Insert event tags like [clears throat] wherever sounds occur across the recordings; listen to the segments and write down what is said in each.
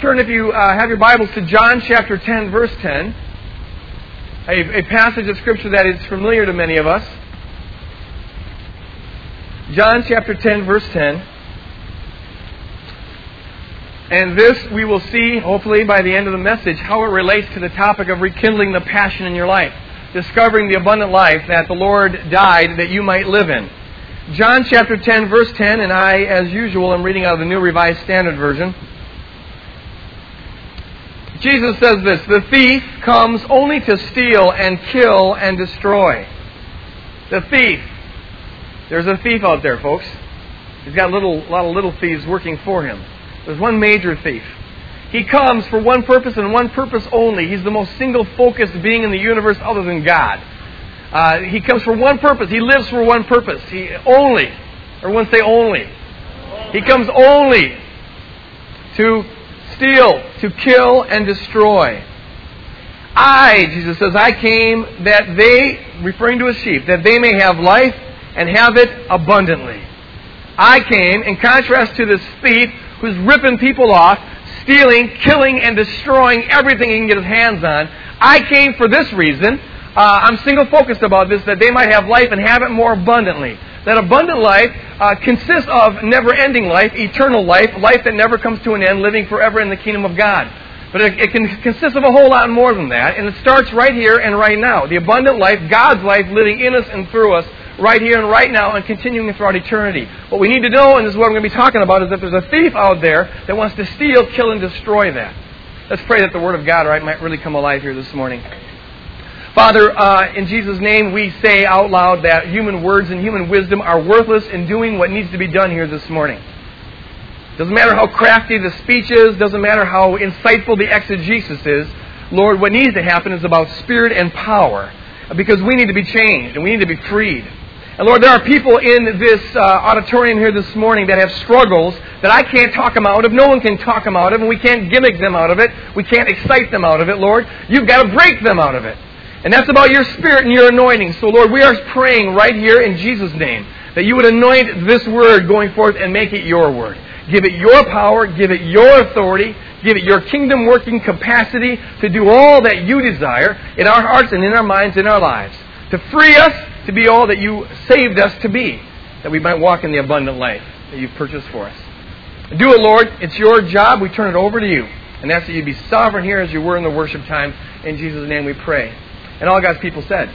Turn, if you uh, have your Bibles, to John chapter 10, verse 10. A, a passage of Scripture that is familiar to many of us. John chapter 10, verse 10. And this we will see, hopefully, by the end of the message, how it relates to the topic of rekindling the passion in your life, discovering the abundant life that the Lord died that you might live in. John chapter 10, verse 10, and I, as usual, am reading out of the New Revised Standard Version. Jesus says this The thief comes only to steal and kill and destroy. The thief. There's a thief out there, folks. He's got a, little, lot of little thieves working for him. There's one major thief. He comes for one purpose and one purpose only. He's the most single focused being in the universe other than God. Uh, he comes for one purpose. He lives for one purpose. He only, everyone say only. He comes only to steal, to kill, and destroy. I, Jesus says, I came that they, referring to his sheep, that they may have life and have it abundantly. I came, in contrast to this thief who's ripping people off, stealing, killing, and destroying everything he can get his hands on. I came for this reason. Uh, I'm single focused about this, that they might have life and have it more abundantly. That abundant life uh, consists of never ending life, eternal life, life that never comes to an end, living forever in the kingdom of God. But it, it can consist of a whole lot more than that, and it starts right here and right now. The abundant life, God's life, living in us and through us, right here and right now, and continuing throughout eternity. What we need to know, and this is what I'm going to be talking about, is that there's a thief out there that wants to steal, kill, and destroy that. Let's pray that the Word of God right, might really come alive here this morning. Father, uh, in Jesus' name, we say out loud that human words and human wisdom are worthless in doing what needs to be done here this morning. Doesn't matter how crafty the speech is, doesn't matter how insightful the exegesis is. Lord, what needs to happen is about spirit and power because we need to be changed and we need to be freed. And Lord, there are people in this uh, auditorium here this morning that have struggles that I can't talk them out of. No one can talk them out of, and we can't gimmick them out of it. We can't excite them out of it, Lord. You've got to break them out of it. And that's about your spirit and your anointing. So, Lord, we are praying right here in Jesus' name that you would anoint this word going forth and make it your word. Give it your power, give it your authority, give it your kingdom working capacity to do all that you desire in our hearts and in our minds, and in our lives. To free us to be all that you saved us to be, that we might walk in the abundant life that you've purchased for us. Do it, Lord. It's your job. We turn it over to you. And that's that you be sovereign here as you were in the worship time. In Jesus' name we pray. And all God's people said.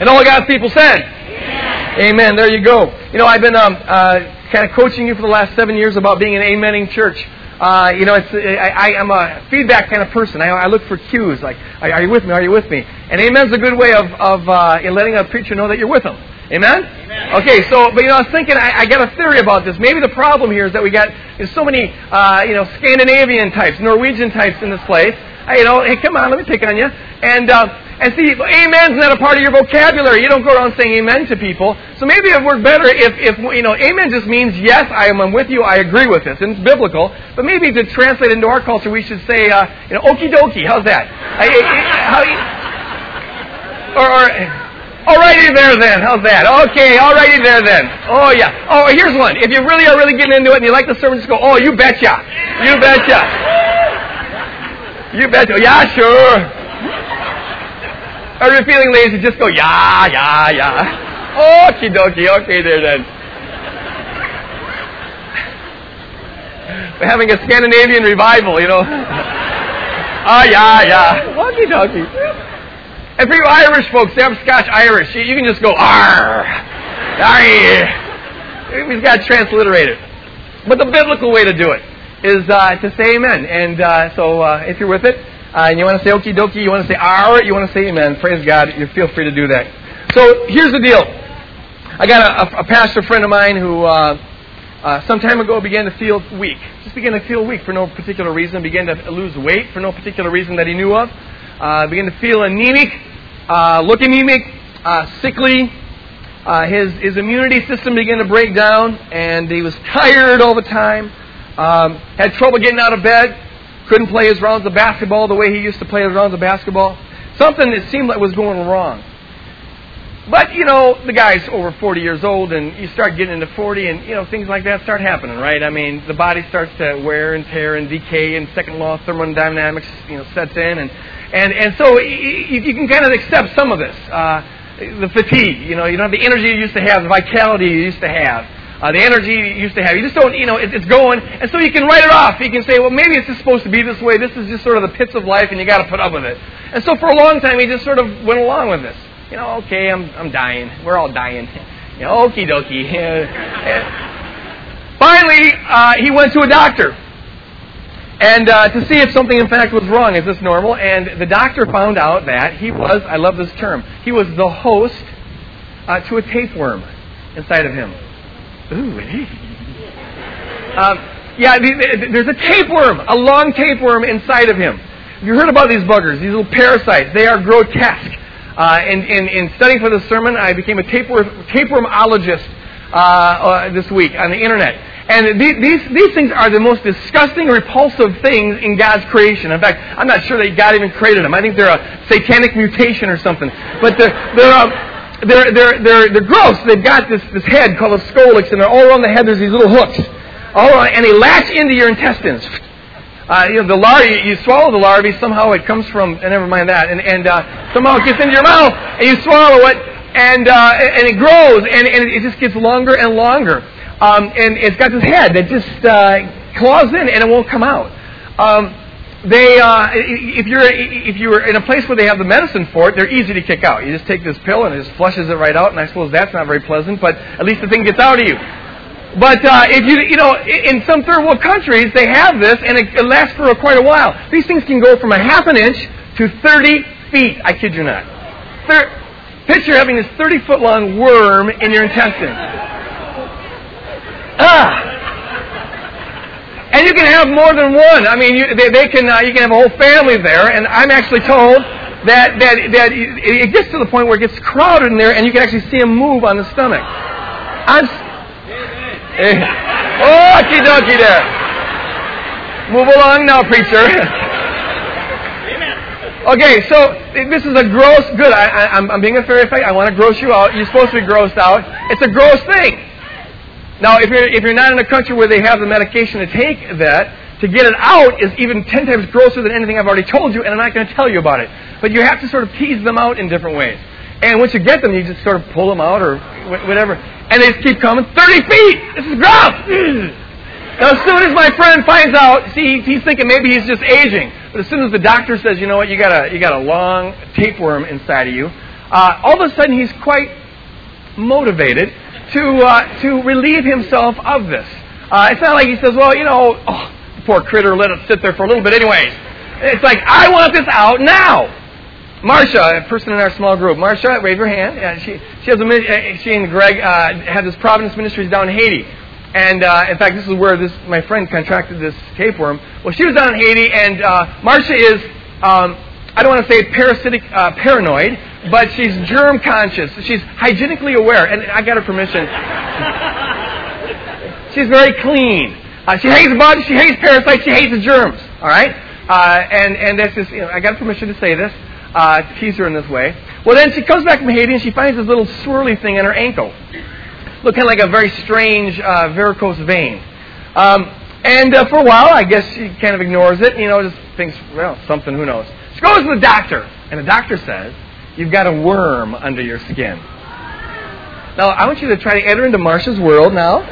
And all God's people said. Amen. Amen. There you go. You know, I've been um, uh, kind of coaching you for the last seven years about being an amening church. Uh, you know, it's, I, am a feedback kind of person. I, I, look for cues, like, are you with me? Are you with me? And amen's a good way of, of uh, letting a preacher know that you're with them. Amen? Amen? Okay, so, but you know, I was thinking, I, I got a theory about this. Maybe the problem here is that we got so many, uh, you know, Scandinavian types, Norwegian types in this place. You know, hey, come on, let me pick on you. And, uh, and see, amen's not a part of your vocabulary. You don't go around saying amen to people. So maybe it would work better if, if you know, amen just means yes, I am with you, I agree with this, and it's biblical. But maybe to translate into our culture, we should say, uh, you know, okie dokie. How's that? I, how, or, or alrighty there then. How's that? Okay, alrighty there then. Oh yeah. Oh, here's one. If you really are really getting into it and you like the sermon, just go, oh, you betcha. You betcha. You betcha. Yeah, sure. Are you feeling lazy? Just go, yeah, yeah, yeah. Okie dokie, okay there then. We're having a Scandinavian revival, you know. [laughs] Ah, yeah, yeah. Okie dokie. And for you Irish folks, they have Scotch Irish. You, you can just go, arr, arr. We've got transliterated. But the biblical way to do it is uh, to say amen. And uh, so uh, if you're with it, uh, and you want to say okie dokie, you want to say our, you want to say amen. Praise God. You feel free to do that. So here's the deal. I got a, a pastor friend of mine who uh, uh, some time ago began to feel weak. Just began to feel weak for no particular reason. Began to lose weight for no particular reason that he knew of. Began to feel anemic, look anemic, sickly. Uh, his his immunity system began to break down, and he was tired all the time. Um, had trouble getting out of bed couldn't play his rounds of basketball the way he used to play his rounds of basketball. Something that seemed like was going wrong. but you know, the guy's over 40 years old, and you start getting into 40, and you know things like that start happening, right? I mean, the body starts to wear and tear and decay, and second law of thermodynamics, you know, sets in, and and and so you, you can kind of accept some of this. Uh, the fatigue, you know, you don't have the energy you used to have, the vitality you used to have uh, the energy you used to have. You just don't, you know, it, it's going, and so you can write it off. You can say, well, maybe it's just supposed to be this way. This is just sort of the pits of life, and you got to put up with it. And so for a long time, he just sort of went along with this. You know, okay, I'm, I'm dying. We're all dying. [laughs] You know, okie dokie. [laughs] Finally, uh, he went to a doctor. And uh, to see if something in fact was wrong, is this normal? And the doctor found out that he was, I love this term, he was the host uh, to a tapeworm inside of him. Ooh, um, yeah, there's a tapeworm, a long tapeworm inside of him. You heard about these buggers, these little parasites. They are grotesque. Uh, in, in, in, studying for the sermon, I became a tapeworm, tapewormologist uh, uh, this week on the internet. And these, these, these things are the most disgusting, repulsive things in God's creation. In fact, I'm not sure that God even created them. I think they're a satanic mutation or something. But they're, they're, um, they're, they're, they're, they're gross. They've got this, this head called a scolex, and they're all around the head there's these little hooks. All around, and they latch into your intestines. Uh, you know, the larvae, you swallow the larvae, somehow it comes from, and never mind that, and, and uh, somehow it gets into your mouth, and you swallow it, and, uh, and it grows, and, and it just gets longer and longer. Um, and it's got this head that just uh, claws in, and it won't come out. Um, they uh, if you're if you're in a place where they have the medicine for it, they're easy to kick out. You just take this pill and it just flushes it right out, and I suppose that's not very pleasant, but at least the thing gets out of you. But uh, if you you know in some third world countries they have this and it, it lasts for quite a while. These things can go from a half an inch to 30 feet. I kid you not. Thir- picture having this 30 foot long worm in your intestine. Ah. And you can have more than one. I mean, you, they, they can, uh, you can have a whole family there. And I'm actually told that, that, that it gets to the point where it gets crowded in there and you can actually see them move on the stomach. I'm. Oh, okie dokie there. Move along now, preacher. Okay, so this is a gross. Good. I, am being a fairy effect. I want to gross you out. You're supposed to be grossed out. It's a gross thing. Now, if you're, if you're not in a country where they have the medication to take that, to get it out is even 10 times grosser than anything I've already told you, and I'm not going to tell you about it. But you have to sort of tease them out in different ways. And once you get them, you just sort of pull them out or whatever. And they just keep coming. 30 feet! This is gross! [clears throat] Now, as soon as my friend finds out, see, he's thinking maybe he's just aging. But as soon as the doctor says, you know what, you got a, you got a long tapeworm inside of you, uh, all of a sudden he's quite motivated to, uh, to relieve himself of this. Uh, it's not like he says, well, you know, oh, poor critter, let it sit there for a little bit anyways. It's like, I want this out now. Marcia, a person in our small group. Marcia, wave your hand. Yeah, she, she, has a, uh, she and Greg uh, have this Providence Ministries down in Haiti. And uh, in fact, this is where this my friend contracted this tapeworm. Well, she was down in Haiti, and uh, Marcia is um, I don't want to say parasitic, uh, paranoid, but she's germ conscious. She's hygienically aware, and I got her permission. she's very clean. Uh, she hates bugs. She hates parasites. She hates the germs. All right, uh, and and that's just you know I got permission to say this. Uh, to tease her in this way. Well, then she comes back from Haiti and she finds this little swirly thing in her ankle, looking like a very strange uh, varicose vein. Um, and uh, for a while, I guess she kind of ignores it. You know, just thinks, well, something. Who knows? She goes to the doctor, and the doctor says, You've got a worm under your skin. Now, I want you to try to enter into Marcia's world now. [laughs]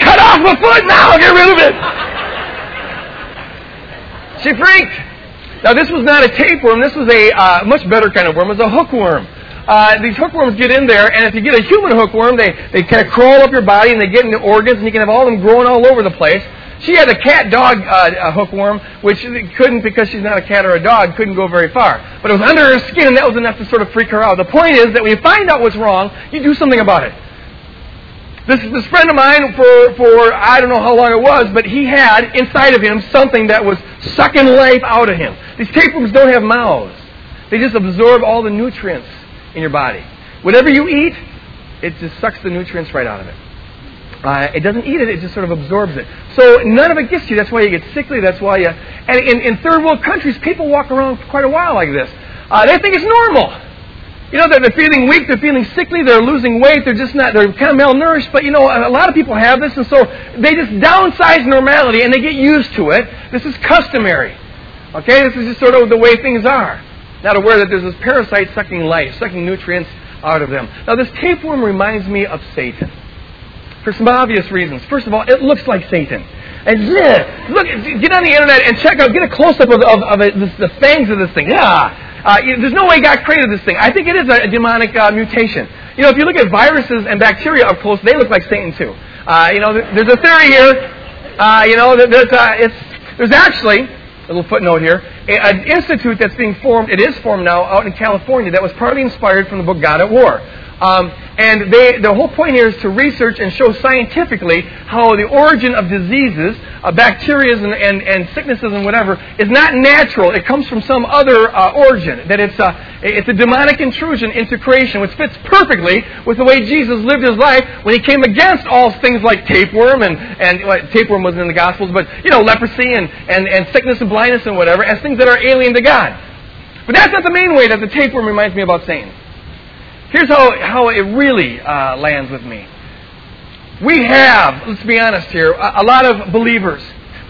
Cut off my foot now, get rid of it. She freaked. Now, this was not a tapeworm. This was a uh, much better kind of worm. It was a hookworm uh, these hookworms get in there, and if you get a human hookworm, they, they kind of crawl up your body and they get into organs, and you can have all of them growing all over the place. She had a cat dog uh, hookworm, which couldn't, because she's not a cat or a dog, couldn't go very far. But it was under her skin, and that was enough to sort of freak her out. The point is that when you find out what's wrong, you do something about it. This, this friend of mine, for, for I don't know how long it was, but he had inside of him something that was sucking life out of him. These tapeworms don't have mouths. They just absorb all the nutrients in your body. Whatever you eat, it just sucks the nutrients right out of it. Uh, it doesn't eat it, it just sort of absorbs it. So none of it gets you. That's why you get sickly. That's why you. And in, in third world countries, people walk around for quite a while like this. Uh, they think it's normal. You know, they're, they're feeling weak, they're feeling sickly, they're losing weight, they're just not, they're kind of malnourished. But you know, a lot of people have this, and so they just downsize normality and they get used to it. This is customary. Okay, this is just sort of the way things are. Not aware that there's this parasite sucking life, sucking nutrients out of them. Now, this tapeworm reminds me of Satan for some obvious reasons. First of all, it looks like Satan. And yeah, look, get on the internet and check out, get a close up of, of, of it, this, the fangs of this thing. Yeah, uh, there's no way God created this thing. I think it is a, a demonic uh, mutation. You know, if you look at viruses and bacteria up close, they look like Satan too. Uh, you know, there's a theory here. Uh, you know, there's uh, it's there's actually a little footnote here, an institute that's being formed. It is formed now out in California that was partly inspired from the book God at War. Um, and they, the whole point here is to research and show scientifically how the origin of diseases, uh, bacteria and, and, and, sicknesses and whatever, is not natural. It comes from some other uh, origin. That it's a, it's a demonic intrusion into creation, which fits perfectly with the way Jesus lived his life when he came against all things like tapeworm and, and well, tapeworm wasn't in the Gospels, but, you know, leprosy and, and, and sickness and blindness and whatever, as things that are alien to God. But that's not the main way that the tapeworm reminds me about Satan. Here's how, how it really uh, lands with me. We have, let's be honest here, a, a lot of believers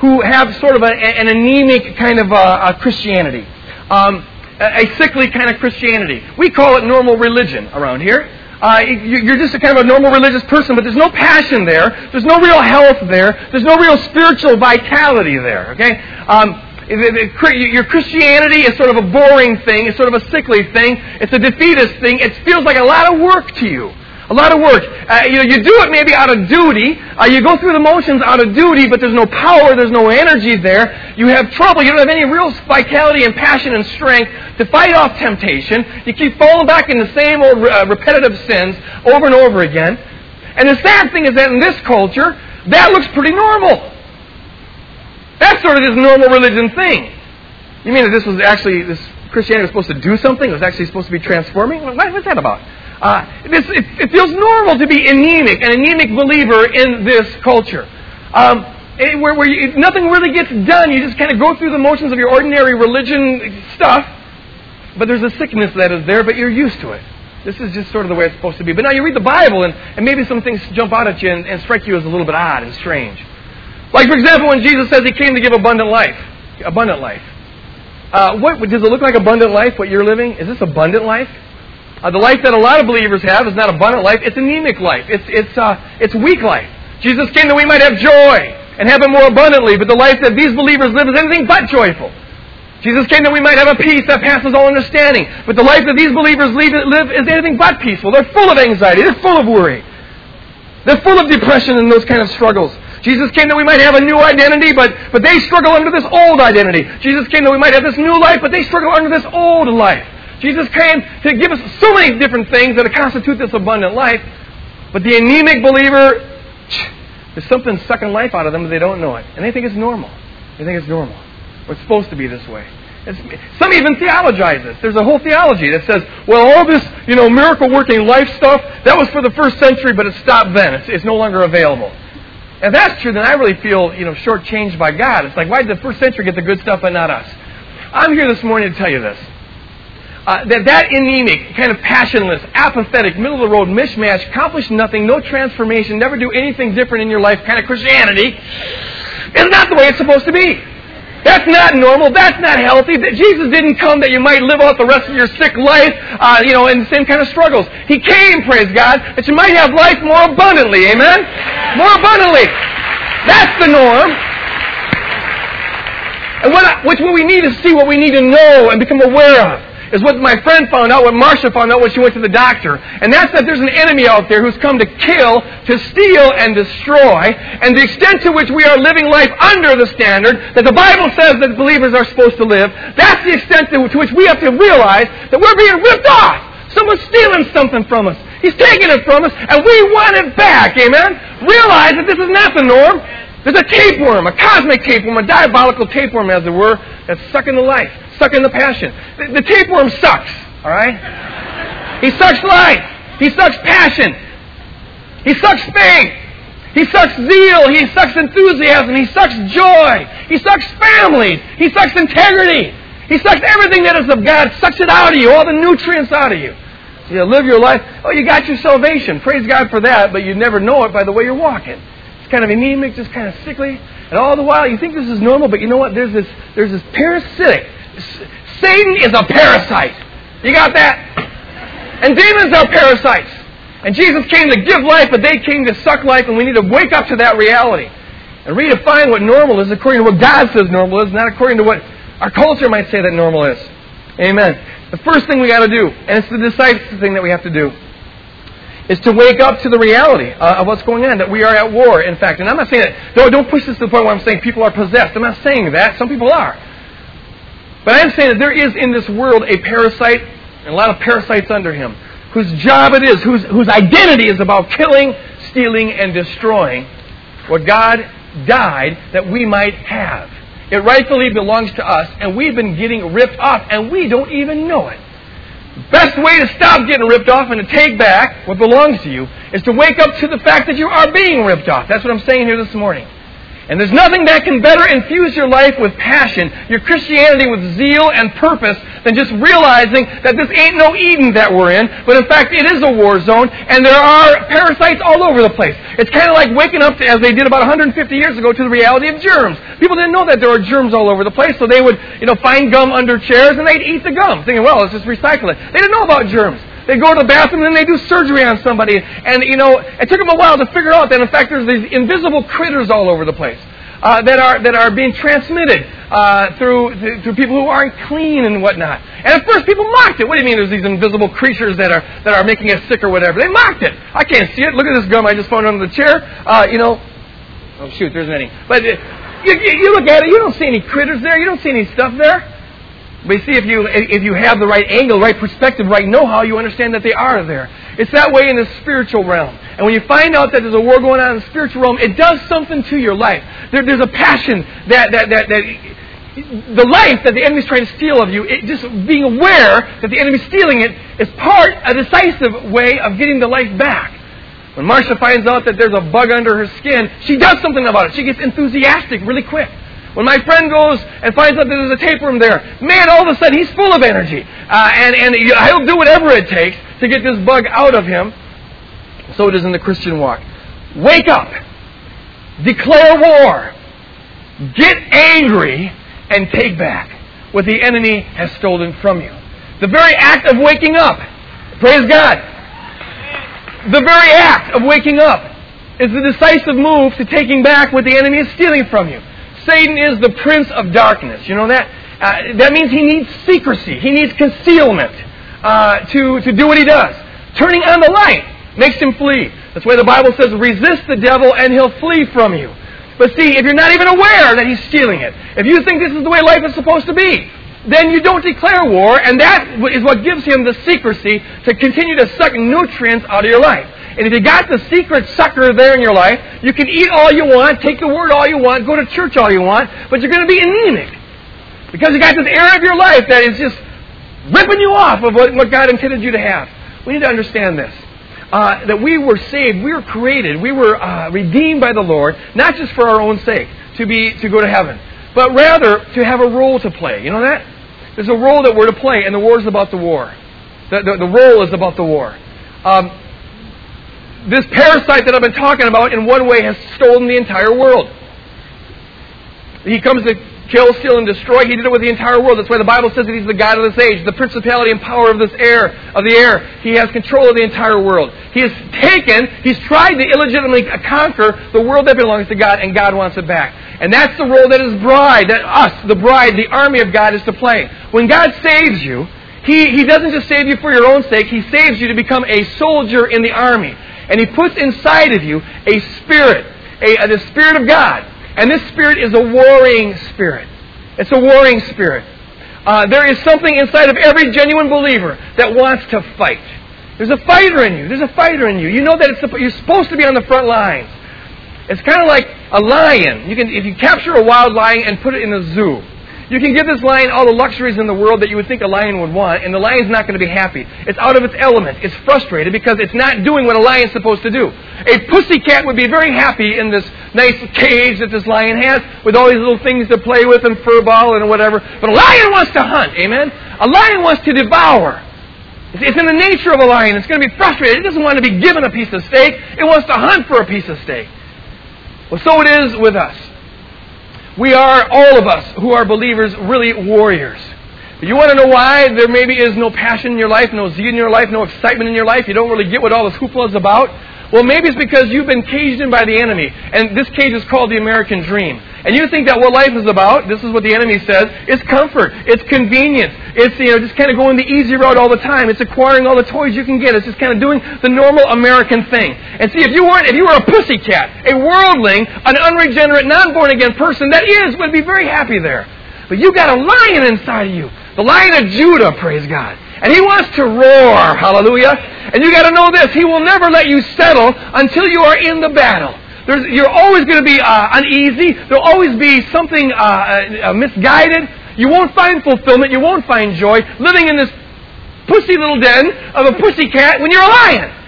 who have sort of a, an anemic kind of uh, Christianity, um, a, a sickly kind of Christianity. We call it normal religion around here. Uh, you're just a kind of a normal religious person, but there's no passion there. There's no real health there. There's no real spiritual vitality there. Okay, um, your Christianity is sort of a boring thing. It's sort of a sickly thing. It's a defeatist thing. It feels like a lot of work to you. A lot of work. Uh, you know, you do it maybe out of duty. Uh, you go through the motions out of duty, but there's no power. There's no energy there. You have trouble. You don't have any real vitality and passion and strength to fight off temptation. You keep falling back in the same old uh, repetitive sins over and over again. And the sad thing is that in this culture, that looks pretty normal. That's sort of this normal religion thing. You mean that this was actually, this Christianity was supposed to do something? It was actually supposed to be transforming? What, what's that about? Uh, this, it, it, feels normal to be anemic, an anemic believer in this culture. Um, where, where you, nothing really gets done. You just kind of go through the motions of your ordinary religion stuff, but there's a sickness that is there, but you're used to it. This is just sort of the way it's supposed to be. But now you read the Bible, and, and maybe some things jump out at you and, and strike you as a little bit odd and strange. Like, for example, when Jesus says he came to give abundant life. Abundant life. Uh, what does it look like abundant life? What you're living? Is this abundant life? Uh, the life that a lot of believers have is not abundant life. It's anemic life. It's it's uh, it's weak life. Jesus came that we might have joy and have it more abundantly. But the life that these believers live is anything but joyful. Jesus came that we might have a peace that passes all understanding. But the life that these believers live is anything but peaceful. They're full of anxiety. They're full of worry. They're full of depression and those kind of struggles. Jesus came that we might have a new identity, but, but they struggle under this old identity. Jesus came that we might have this new life, but they struggle under this old life. Jesus came to give us so many different things that constitute this abundant life, but the anemic believer, there's something sucking life out of them, but they don't know it. And they think it's normal. They think it's normal. It's supposed to be this way. It's, some even theologize this. There's a whole theology that says, well, all this, you know, miracle working life stuff, that was for the first century, but it stopped then. It's, it's no longer available. If that's true, then I really feel, you know, shortchanged by God. It's like, why did the first century get the good stuff and not us? I'm here this morning to tell you this. Uh, that that anemic, kind of passionless, apathetic, middle of the road mishmash, accomplish nothing, no transformation, never do anything different in your life kind of Christianity is not the way it's supposed to be. That's not normal. That's not healthy. Jesus didn't come that you might live out the rest of your sick life, uh, you know, in the same kind of struggles. He came, praise God, that you might have life more abundantly. Amen? More abundantly. That's the norm. And what, which what we need to see, what we need to know and become aware of is what my friend found out, what Marcia found out when she went to the doctor. And that's that there's an enemy out there who's come to kill, to steal, and destroy. And the extent to which we are living life under the standard that the Bible says that believers are supposed to live, that's the extent to, which we have to realize that we're being ripped off. Someone's stealing something from us. He's taking it from us, and we want it back. Amen? Realize that this is not the norm. There's a tapeworm, a cosmic tapeworm, a diabolical tapeworm, as it were, that's sucking the life sucking the passion. The, the tapeworm sucks, all right? He sucks life. He sucks passion. He sucks faith. He sucks zeal. He sucks enthusiasm. He sucks joy. He sucks families. He sucks integrity. He sucks everything that is of God, sucks it out of you, all the nutrients out of you. So you live your life. Oh, you got your salvation. Praise God for that, but you never know it by the way you're walking. It's kind of anemic, just kind of sickly. And all the while you think this is normal, but you know what? There's this, there's this parasitic. Satan is a parasite. You got that? And demons are parasites. And Jesus came to give life, but they came to suck life, and we need to wake up to that reality and redefine what normal is according to what God says normal is, not according to what our culture might say that normal is. Amen. The first thing we got to do, and it's the decisive thing that we have to do, is to wake up to the reality uh, of what's going on, that we are at war, in fact. And I'm not saying that, don't, don't push this to the point where I'm saying people are possessed. I'm not saying that. Some people are. But I saying that there is in this world a parasite, and a lot of parasites under him, whose job it is, whose, whose identity is about killing, stealing, and destroying what God died that we might have. It rightfully belongs to us, and we've been getting ripped off, and we don't even know it. The best way to stop getting ripped off and to take back what belongs to you is to wake up to the fact that you are being ripped off. That's what I'm saying here this morning. And there's nothing that can better infuse your life with passion, your Christianity with zeal and purpose, than just realizing that this ain't no Eden that we're in, but in fact it is a war zone, and there are parasites all over the place. It's kind of like waking up, to, as they did about 150 years ago, to the reality of germs. People didn't know that there were germs all over the place, so they would, you know, find gum under chairs and they'd eat the gum, thinking, well, let's just recycle it. They didn't know about germs. They go to the bathroom and then they do surgery on somebody. And, you know, it took them a while to figure out that, in fact, there's these invisible critters all over the place. Uh, that are that are being transmitted uh, through through people who aren't clean and whatnot. And at first, people mocked it. What do you mean? There's these invisible creatures that are that are making us sick or whatever. They mocked it. I can't see it. Look at this gum I just found under the chair. Uh, you know, oh shoot, there's many. But uh, you, you look at it, you don't see any critters there. You don't see any stuff there. But you see, if you if you have the right angle, right perspective, right know-how, you understand that they are there. It's that way in the spiritual realm. And when you find out that there's a war going on in the spiritual realm, it does something to your life. There, there's a passion that that that that the life that the enemy's trying to steal of you, it, just being aware that the enemy's stealing it is part, a decisive way of getting the life back. When Marcia finds out that there's a bug under her skin, she does something about it. She gets enthusiastic really quick. When my friend goes and finds out that there's a tapeworm there, man, all of a sudden he's full of energy. Uh, and, and he'll do whatever it takes to get this bug out of him. So it is in the Christian walk. Wake up. Declare war. Get angry and take back what the enemy has stolen from you. The very act of waking up. Praise God. The very act of waking up is the decisive move to taking back what the enemy is stealing from you. Satan is the prince of darkness. You know that? Uh, that means he needs secrecy. He needs concealment uh, to, to do what he does. Turning on the light makes him flee. That's why the Bible says, resist the devil and he'll flee from you. But see, if you're not even aware that he's stealing it, if you think this is the way life is supposed to be, then you don't declare war, and that is what gives him the secrecy to continue to suck nutrients out of your life. And if you got the secret sucker there in your life, you can eat all you want, take the word all you want, go to church all you want, but you're going to be anemic. Because you got this area of your life that is just ripping you off of what, what God intended you to have. We need to understand this. Uh, that we were saved, we were created, we were uh, redeemed by the Lord, not just for our own sake, to be to go to heaven, but rather to have a role to play. You know that? There's a role that we're to play, and the war is about the war. The, the, the role is about the war. Um, this parasite that I've been talking about, in one way, has stolen the entire world. He comes to kill, steal, and destroy. He did it with the entire world. That's why the Bible says that he's the God of this age, the principality and power of this air, of the air. He has control of the entire world. He has taken, he's tried to illegitimately conquer the world that belongs to God, and God wants it back. And that's the role that his bride, that us, the bride, the army of God, is to play. When God saves you, he, he doesn't just save you for your own sake, He saves you to become a soldier in the army. And He puts inside of you a spirit, a, the Spirit of God. And this spirit is a warring spirit. It's a warring spirit. Uh, there is something inside of every genuine believer that wants to fight. There's a fighter in you. There's a fighter in you. You know that it's, you're supposed to be on the front lines. It's kind of like a lion. You can, if you capture a wild lion and put it in a zoo, You can give this lion all the luxuries in the world that you would think a lion would want, and the lion's not going to be happy. It's out of its element. It's frustrated because it's not doing what a lion's supposed to do. A pussy cat would be very happy in this nice cage that this lion has with all these little things to play with and fur ball and whatever. But a lion wants to hunt, amen? A lion wants to devour. It's in the nature of a lion. It's going to be frustrated. It doesn't want to be given a piece of steak. It wants to hunt for a piece of steak. Well, so it is with us. We are, all of us who are believers, really warriors. You want to know why there maybe is no passion in your life, no zeal in your life, no excitement in your life? You don't really get what all this hoopla is about? Well, maybe it's because you've been caged in by the enemy. And this cage is called the American dream. And you think that what life is about, this is what the enemy says, is comfort. It's convenience. It's, you know, just kind of going the easy road all the time. It's acquiring all the toys you can get. It's just kind of doing the normal American thing. And see, if you weren't, if you were a pussycat, a worldling, an unregenerate, non-born again person, that is, would be very happy there. But you got a lion inside of you. The lion of Judah, praise God. And he wants to roar, hallelujah. And you got to know this, he will never let you settle until you are in the battle. There's, you're always going to be uh, uneasy. There'll always be something uh, uh, misguided. You won't find fulfillment. You won't find joy living in this pussy little den of a pussy cat when you're a lion.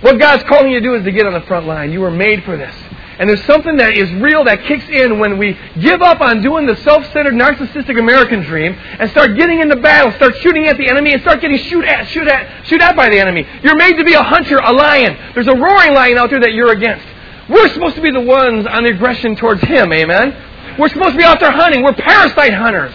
What God's calling you to do is to get on the front line. You were made for this. And there's something that is real that kicks in when we give up on doing the self-centered, narcissistic American dream and start getting into battle, start shooting at the enemy, and start getting shoot at, shoot at, shoot at by the enemy. You're made to be a hunter, a lion. There's a roaring lion out there that you're against. We're supposed to be the ones on the aggression towards him, amen? We're supposed to be out there hunting. We're parasite hunters.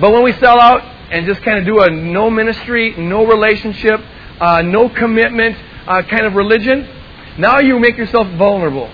But when we sell out and just kind of do a no ministry, no relationship, uh, no commitment uh, kind of religion, now you make yourself vulnerable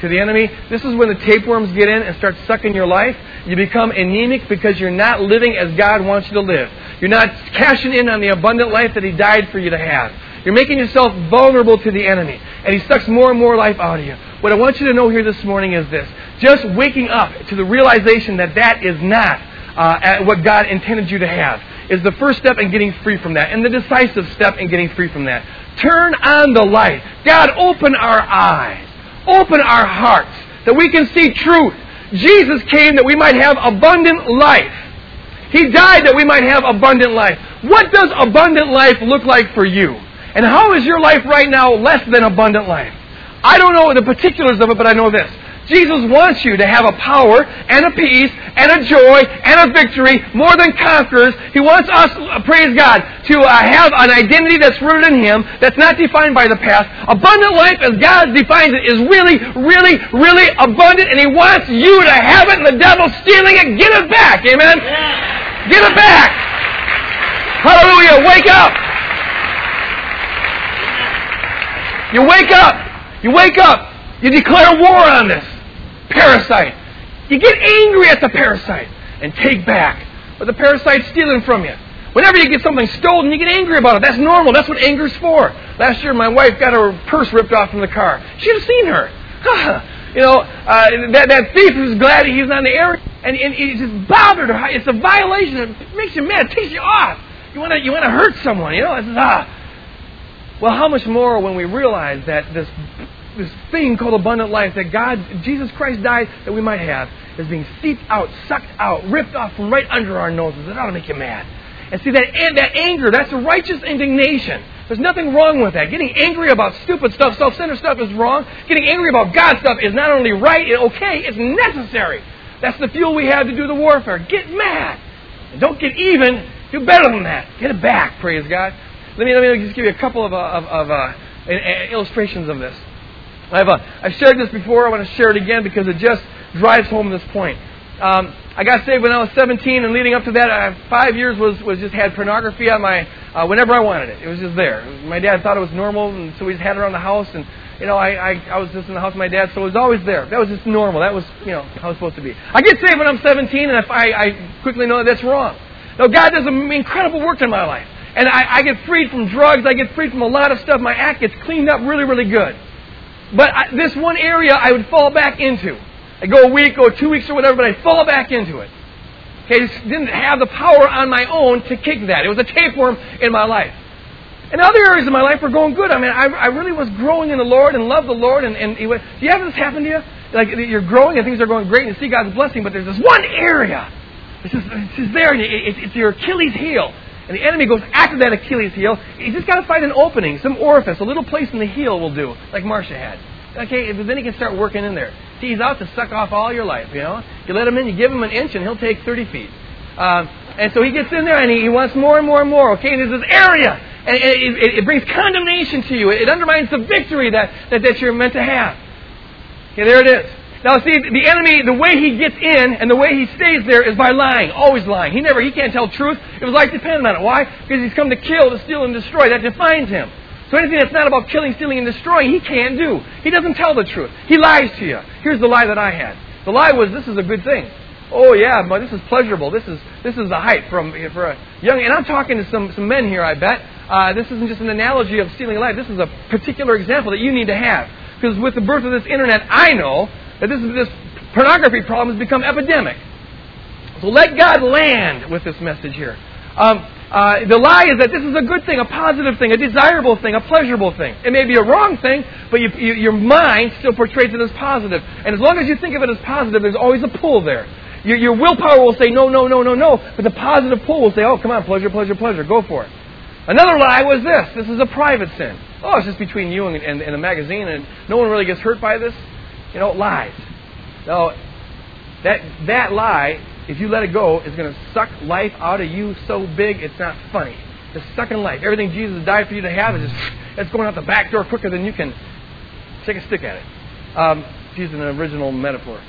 to the enemy. This is when the tapeworms get in and start sucking your life. You become anemic because you're not living as God wants you to live. You're not cashing in on the abundant life that He died for you to have. You're making yourself vulnerable to the enemy, and he sucks more and more life out of you. What I want you to know here this morning is this just waking up to the realization that that is not uh, what God intended you to have is the first step in getting free from that, and the decisive step in getting free from that. Turn on the light. God, open our eyes, open our hearts, that we can see truth. Jesus came that we might have abundant life. He died that we might have abundant life. What does abundant life look like for you? And how is your life right now less than abundant life? I don't know the particulars of it, but I know this. Jesus wants you to have a power and a peace and a joy and a victory more than conquerors. He wants us, praise God, to uh, have an identity that's rooted in Him, that's not defined by the past. Abundant life, as God defines it, is really, really, really abundant, and He wants you to have it, and the devil's stealing it. Get it back, amen? Get it back. Hallelujah. Wake up. You wake up. You wake up. You declare war on this parasite. You get angry at the parasite and take back what the parasite's stealing from you. Whenever you get something stolen, you get angry about it. That's normal. That's what anger's for. Last year, my wife got her purse ripped off from the car. She'd have seen her. [laughs] you know, uh, that, that thief was glad he was not in the area, and, and it just bothered her. It's a violation. It makes you mad. It takes you off. You want to you want to hurt someone. You know, it's ah. Well, how much more when we realize that this this thing called abundant life that God, Jesus Christ died that we might have, is being seeped out, sucked out, ripped off from right under our noses. That ought to make you mad. And see, that, that anger, that's righteous indignation. There's nothing wrong with that. Getting angry about stupid stuff, self centered stuff is wrong. Getting angry about God stuff is not only right and okay, it's necessary. That's the fuel we have to do the warfare. Get mad. And don't get even. Do better than that. Get it back, praise God. Let me, let me just give you a couple of, uh, of, of uh, illustrations of this. I've, uh, I've shared this before. I want to share it again because it just drives home this point. Um, I got saved when I was 17, and leading up to that, I, five years was, was just had pornography on my uh, whenever I wanted it. It was just there. My dad thought it was normal, and so we just had it around the house. And you know, I, I I was just in the house with my dad, so it was always there. That was just normal. That was you know how it was supposed to be. I get saved when I'm 17, and if I, I quickly know that that's wrong. No, God does an incredible work in my life, and I, I get freed from drugs. I get freed from a lot of stuff. My act gets cleaned up really, really good. But I, this one area I would fall back into. I'd go a week or two weeks or whatever, but I'd fall back into it. Okay, just didn't have the power on my own to kick that. It was a tapeworm in my life. And other areas of my life were going good. I mean, I, I really was growing in the Lord and loved the Lord. And, and do you have this happen to you? like you're growing and things are going great and you see God's blessing, but there's this one area. It's just, it's just there, and it's, it's your Achilles heel. And the enemy goes after that Achilles heel. You just got to find an opening, some orifice, a little place in the heel will do, like Marcia had. Okay, then he can start working in there. See, he's out to suck off all your life, you know. You let him in, you give him an inch, and he'll take 30 feet. Um, and so he gets in there and he, he, wants more and more and more. Okay, and there's this area, and it, it, it, brings condemnation to you. It undermines the victory that, that, that you're meant to have. Okay, there it is. Now, see, the enemy, the way he gets in and the way he stays there is by lying, always lying. He never, he can't tell truth. It was like dependent on it. Why? Because he's come to kill, to steal, and destroy. That defines him. So anything that's not about killing, stealing, and destroying, he can't do. He doesn't tell the truth. He lies to you. Here's the lie that I had. The lie was, this is a good thing. Oh yeah, but this is pleasurable. This is this is the height from for a young. And I'm talking to some some men here. I bet uh, this isn't just an analogy of stealing a life. This is a particular example that you need to have because with the birth of this internet, I know that this, this pornography problem has become epidemic. So let God land with this message here. Um, uh, the lie is that this is a good thing, a positive thing, a desirable thing, a pleasurable thing. It may be a wrong thing, but you, you, your mind still portrays it as positive. And as long as you think of it as positive, there's always a pull there. Your, your willpower will say no, no, no, no, no, but the positive pull will say, oh, come on, pleasure, pleasure, pleasure, go for it. Another lie was this this is a private sin. Oh, it's just between you and, and, and the magazine, and no one really gets hurt by this. You know, lies. No, that, that lie, if you let it go, is going to suck life out of you so big it's not funny. It's sucking life. Everything Jesus died for you to have is just it's going out the back door quicker than you can take a stick at it. Um, use an original metaphor.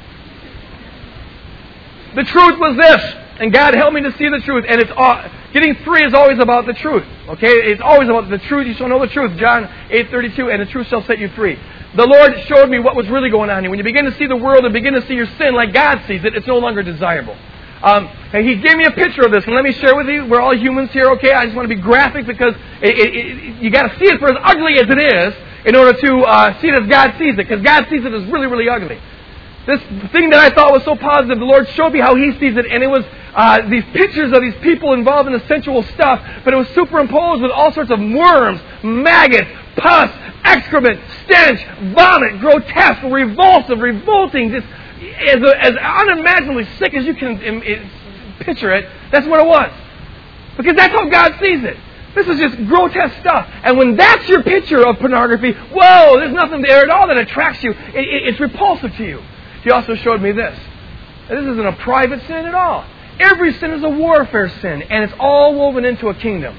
The truth was this, and God helped me to see the truth. And it's all, getting free is always about the truth. Okay, it's always about the truth. You shall know the truth. John eight thirty two, and the truth shall set you free the Lord showed me what was really going on here. When you begin to see the world and begin to see your sin like God sees it, it's no longer desirable. Um, and he gave me a picture of this, and let me share with you. We're all humans here, okay? I just want to be graphic because it, it, it, you got to see it for as ugly as it is in order to uh, see it as God sees it, because God sees it as really, really ugly. This thing that I thought was so positive, the Lord showed me how He sees it, and it was uh, these pictures of these people involved in the sensual stuff, but it was superimposed with all sorts of worms, maggots, pus, excrement, stench, vomit, grotesque, revulsive, revolting, just as, as unimaginably sick as you can picture it. That's what it was. Because that's how God sees it. This is just grotesque stuff. And when that's your picture of pornography, whoa, there's nothing there at all that attracts you. It, it, it's repulsive to you. He also showed me this. This isn't a private sin at all. Every sin is a warfare sin, and it's all woven into a kingdom.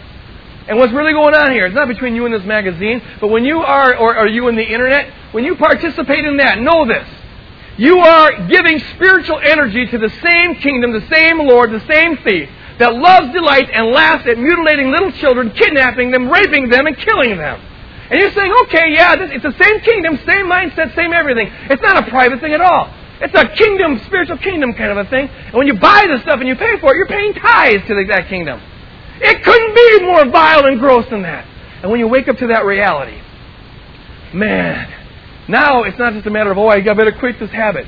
And what's really going on here, it's not between you and this magazine, but when you are, or are you in the internet, when you participate in that, know this. You are giving spiritual energy to the same kingdom, the same Lord, the same thief that loves, delights, and laughs at mutilating little children, kidnapping them, raping them, and killing them. And you're saying, okay, yeah, this, it's the same kingdom, same mindset, same everything. It's not a private thing at all. It's a kingdom, spiritual kingdom kind of a thing. And when you buy this stuff and you pay for it, you're paying tithes to that kingdom. It couldn't be more vile and gross than that. And when you wake up to that reality, man, now it's not just a matter of, oh, I better quit this habit.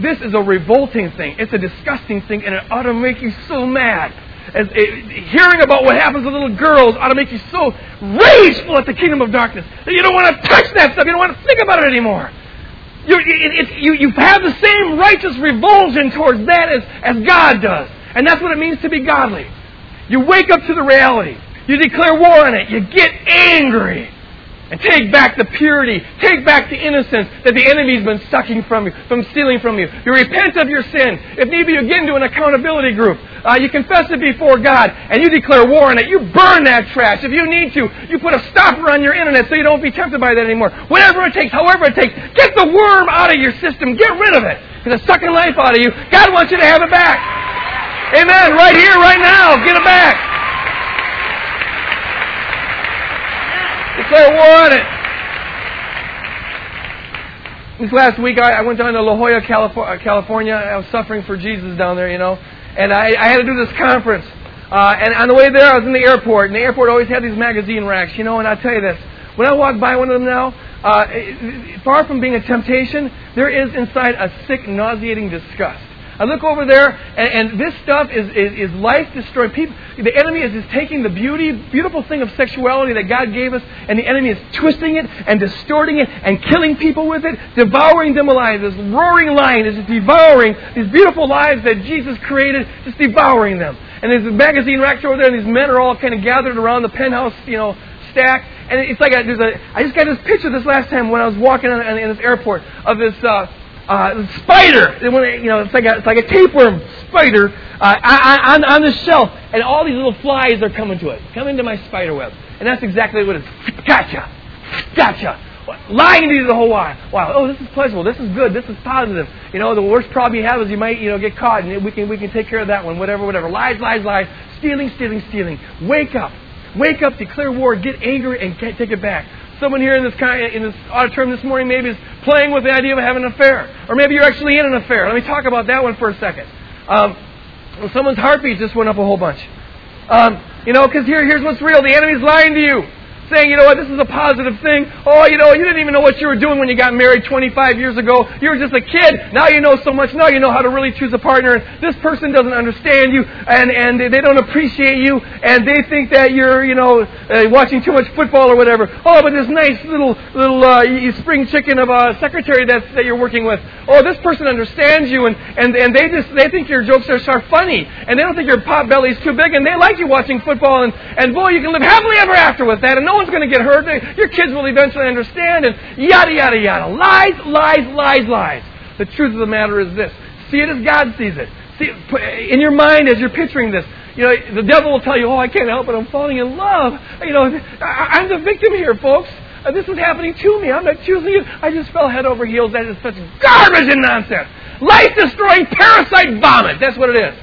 This is a revolting thing. It's a disgusting thing, and it ought to make you so mad. As it, uh, hearing about what happens to little girls ought to make you so rageful at the kingdom of darkness that you don't want to touch that stuff. You don't want to think about it anymore. You, it, it, you, you have the same righteous revulsion towards that as, as God does. And that's what it means to be godly. You wake up to the reality. You declare war on it. You get angry. And take back the purity, take back the innocence that the enemy's been sucking from you, from stealing from you. You repent of your sin. If need be, you get into an accountability group. Uh, you confess it before God, and you declare war on it. You burn that trash. If you need to, you put a stopper on your internet so you don't be tempted by that anymore. Whatever it takes, however it takes, get the worm out of your system. Get rid of it. Because it's sucking life out of you. God wants you to have it back. Amen. Right here, right now. Get it back. Declare war on it. This last week, I, went down to La Jolla, uh, California. I was suffering for Jesus down there, you know. And I, I had to do this conference. Uh, and on the way there, I was in the airport. And the airport always had these magazine racks, you know. And I'll tell you this. When I walk by one of them now, uh, far from being a temptation, there is inside a sick, nauseating disgust I look over there, and, and this stuff is, is, is life destroying. People, the enemy is just taking the beauty, beautiful thing of sexuality that God gave us, and the enemy is twisting it and distorting it and killing people with it, devouring them alive. This roaring lion is just devouring these beautiful lives that Jesus created, just devouring them. And there's a magazine rack over there, and these men are all kind of gathered around the penthouse, you know, stack. And it's like a, there's a. I just got this picture this last time when I was walking in, in this airport of this. Uh, uh, spider. You know, it's like a, it's like a tapeworm spider uh, on, on the shelf, and all these little flies are coming to it, coming to my spider web, and that's exactly what it is. Gotcha, gotcha. Lying to you the whole while. Wow. Oh, this is pleasurable. This is good. This is positive. You know, the worst problem you have is you might, you know, get caught, and we can we can take care of that one. Whatever, whatever. Lies, lies, lies. Stealing, stealing, stealing. Wake up. Wake up, declare war, get angry, and take it back. Someone here in this, in this auditorium this morning maybe is playing with the idea of having an affair. Or maybe you're actually in an affair. Let me talk about that one for a second. Um, someone's heartbeat just went up a whole bunch. Um, you know, because here, here's what's real. The enemy's lying to you saying, you know what, this is a positive thing. Oh, you know, you didn't even know what you were doing when you got married 25 years ago. You were just a kid. Now you know so much. Now you know how to really choose a partner. This person doesn't understand you, and and they don't appreciate you, and they think that you're, you know, uh, watching too much football or whatever. Oh, but this nice little little uh, spring chicken of a secretary that that you're working with. Oh, this person understands you, and and and they just they think your jokes are, are funny, and they don't think your pot belly's too big, and they like you watching football, and and boy, you can live happily ever after with that, and no no one's going to get hurt. Your kids will eventually understand, and yada, yada, yada. Lies, lies, lies, lies. The truth of the matter is this see it as God sees it. See, in your mind, as you're picturing this, you know, the devil will tell you, oh, I can't help it, I'm falling in love. You know, I, am the victim here, folks. Uh, this is happening to me. I'm not choosing it. I just fell head over heels. That is such garbage and nonsense. Life destroying parasite vomit. That's what it is.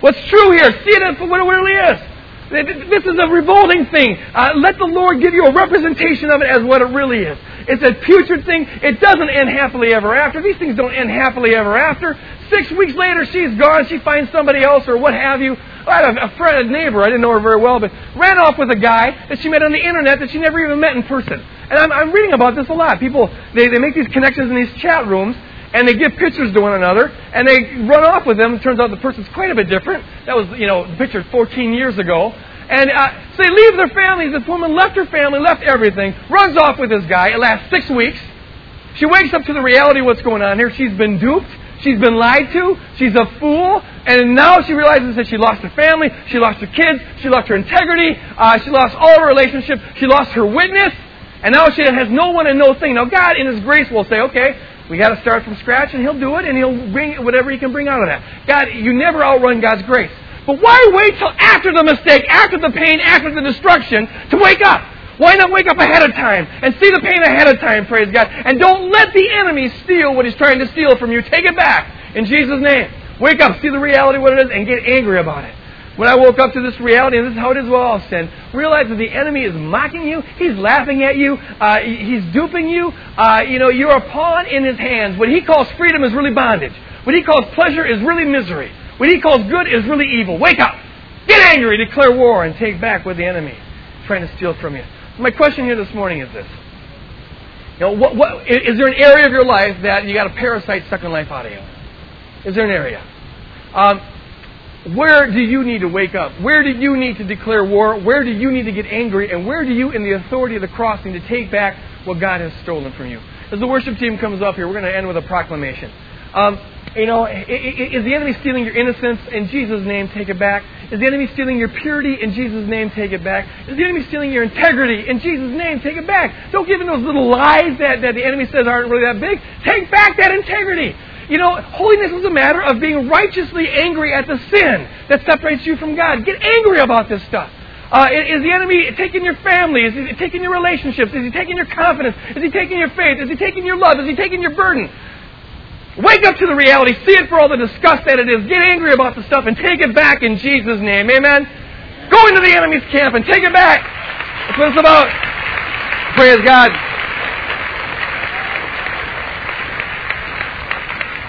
What's true here? See it for what it really is. This is a revolting thing. Uh, let the Lord give you a representation of it as what it really is. It's a putrid thing. It doesn't end happily ever after. These things don't end happily ever after. Six weeks later, she's gone. She finds somebody else or what have you. I had a, friend, a neighbor, I didn't know her very well, but ran off with a guy that she met on the internet that she never even met in person. And I'm, I'm reading about this a lot. People, they, they make these connections in these chat rooms, and they give pictures to one another, and they run off with them. It turns out the person's quite a bit different. That was, you know, the picture 14 years ago. And uh, so they leave their families. This woman left her family, left everything, runs off with this guy. It lasts six weeks. She wakes up to the reality of what's going on here. She's been duped. She's been lied to. She's a fool. And now she realizes that she lost her family. She lost her kids. She lost her integrity. Uh, she lost all her relationships. She lost her witness. And now she has no one and no thing. Now God, in His grace, will say, okay, we got to start from scratch, and He'll do it, and He'll bring whatever He can bring out of that. God, you never outrun God's grace. But why wait till after the mistake, after the pain, after the destruction to wake up? Why not wake up ahead of time and see the pain ahead of time, praise God? And don't let the enemy steal what he's trying to steal from you. Take it back in Jesus' name. Wake up, see the reality what it is, and get angry about it. When I woke up to this reality, and this is how it is with all sin, realize that the enemy is mocking you, he's laughing at you, uh, he's duping you. Uh, you know, you're a pawn in his hands. What he calls freedom is really bondage. What he calls pleasure is really misery. What he calls good is really evil. Wake up! Get angry, declare war, and take back what the enemy is trying to steal from you. My question here this morning is this. You know, what, what, is there an area of your life that you got a parasite sucking life out of you? Is there an area? Um, where do you need to wake up? Where do you need to declare war? Where do you need to get angry? And where do you, in the authority of the cross, need to take back what God has stolen from you? As the worship team comes up here, we're going to end with a proclamation. Um, you know, is the enemy stealing your innocence? In Jesus' name, take it back. Is the enemy stealing your purity? In Jesus' name, take it back. Is the enemy stealing your integrity? In Jesus' name, take it back. Don't give in those little lies that, that the enemy says aren't really that big. Take back that integrity. You know, holiness is a matter of being righteously angry at the sin that separates you from God. Get angry about this stuff. Uh, is the enemy taking your family? Is he taking your relationships? Is he taking your confidence? Is he taking your faith? Is he taking your love? Is he taking your burden? Wake up to the reality. See it for all the disgust that it is. Get angry about the stuff and take it back in Jesus' name. Amen. Go into the enemy's camp and take it back. That's what it's about. Praise God.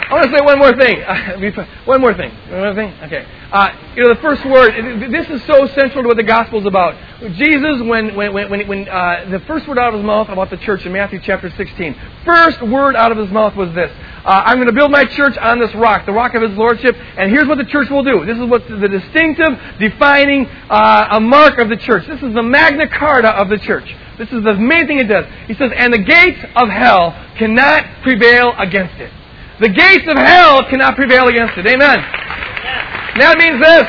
I want to say one more thing. [laughs] one more thing. One more thing. Okay. Uh, you know, the first word. This is so central to what the gospel is about. Jesus, when when when when uh, the first word out of his mouth about the church in Matthew chapter 16, first word out of his mouth was this: uh, I'm going to build my church on this rock, the rock of His Lordship, and here's what the church will do. This is what the distinctive, defining uh, a mark of the church. This is the Magna Carta of the church. This is the main thing it does. He says, and the gates of hell cannot prevail against it. The gates of hell cannot prevail against it. Amen. That means this.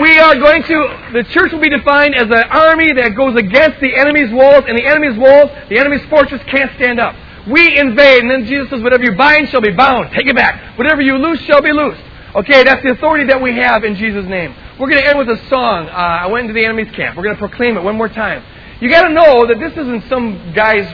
We are going to, the church will be defined as an army that goes against the enemy's walls, and the enemy's walls, the enemy's fortress can't stand up. We invade, and then Jesus says, whatever you bind shall be bound. Take it back. Whatever you loose shall be loosed. Okay, that's the authority that we have in Jesus' name. We're going to end with a song. Uh, I went into the enemy's camp. We're going to proclaim it one more time. You got to know that this isn't some guy's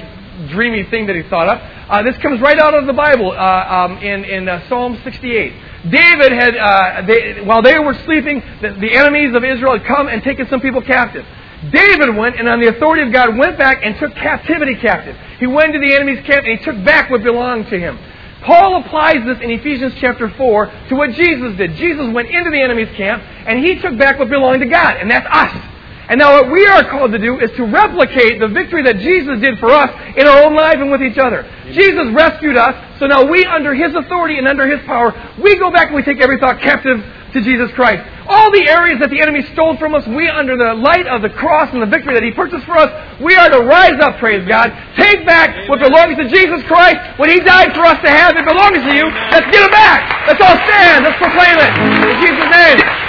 dreamy thing that he thought up. Uh, this comes right out of the Bible uh, um, in, in uh, Psalm 68. David had, uh, they, while they were sleeping, the, the enemies of Israel had come and taken some people captive. David went and on the authority of God went back and took captivity captive. He went to the enemy's camp and he took back what belonged to him. Paul applies this in Ephesians chapter 4 to what Jesus did. Jesus went into the enemy's camp and he took back what belonged to God, and that's us. And now what we are called to do is to replicate the victory that Jesus did for us in our own life and with each other. Jesus rescued us, so now we, under His authority and under His power, we go back and we take every thought captive to Jesus Christ. All the areas that the enemy stole from us, we, under the light of the cross and the victory that He purchased for us, we are to rise up, praise God, take back what belongs to Jesus Christ, what He died for us to have, it belongs to you. Let's get it back. Let's all stand. Let's proclaim it. In Jesus' name.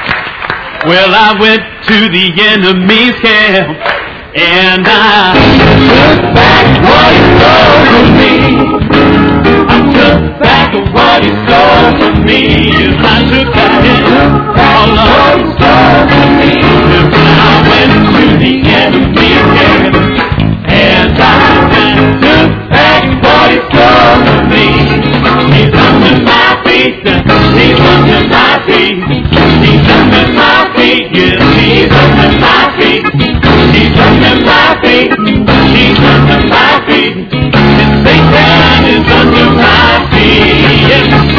Well, I went to the enemy's camp and I took back what he stole from me. I took back what he stole from me. Yes, I took back all of he stole from me. I went to the enemy's camp and I took back what he stole from me. He's under my feet. He's under my feet. He's under my feet. Yes, he's under my feet. He's under my feet. And Satan is under my feet. Yes,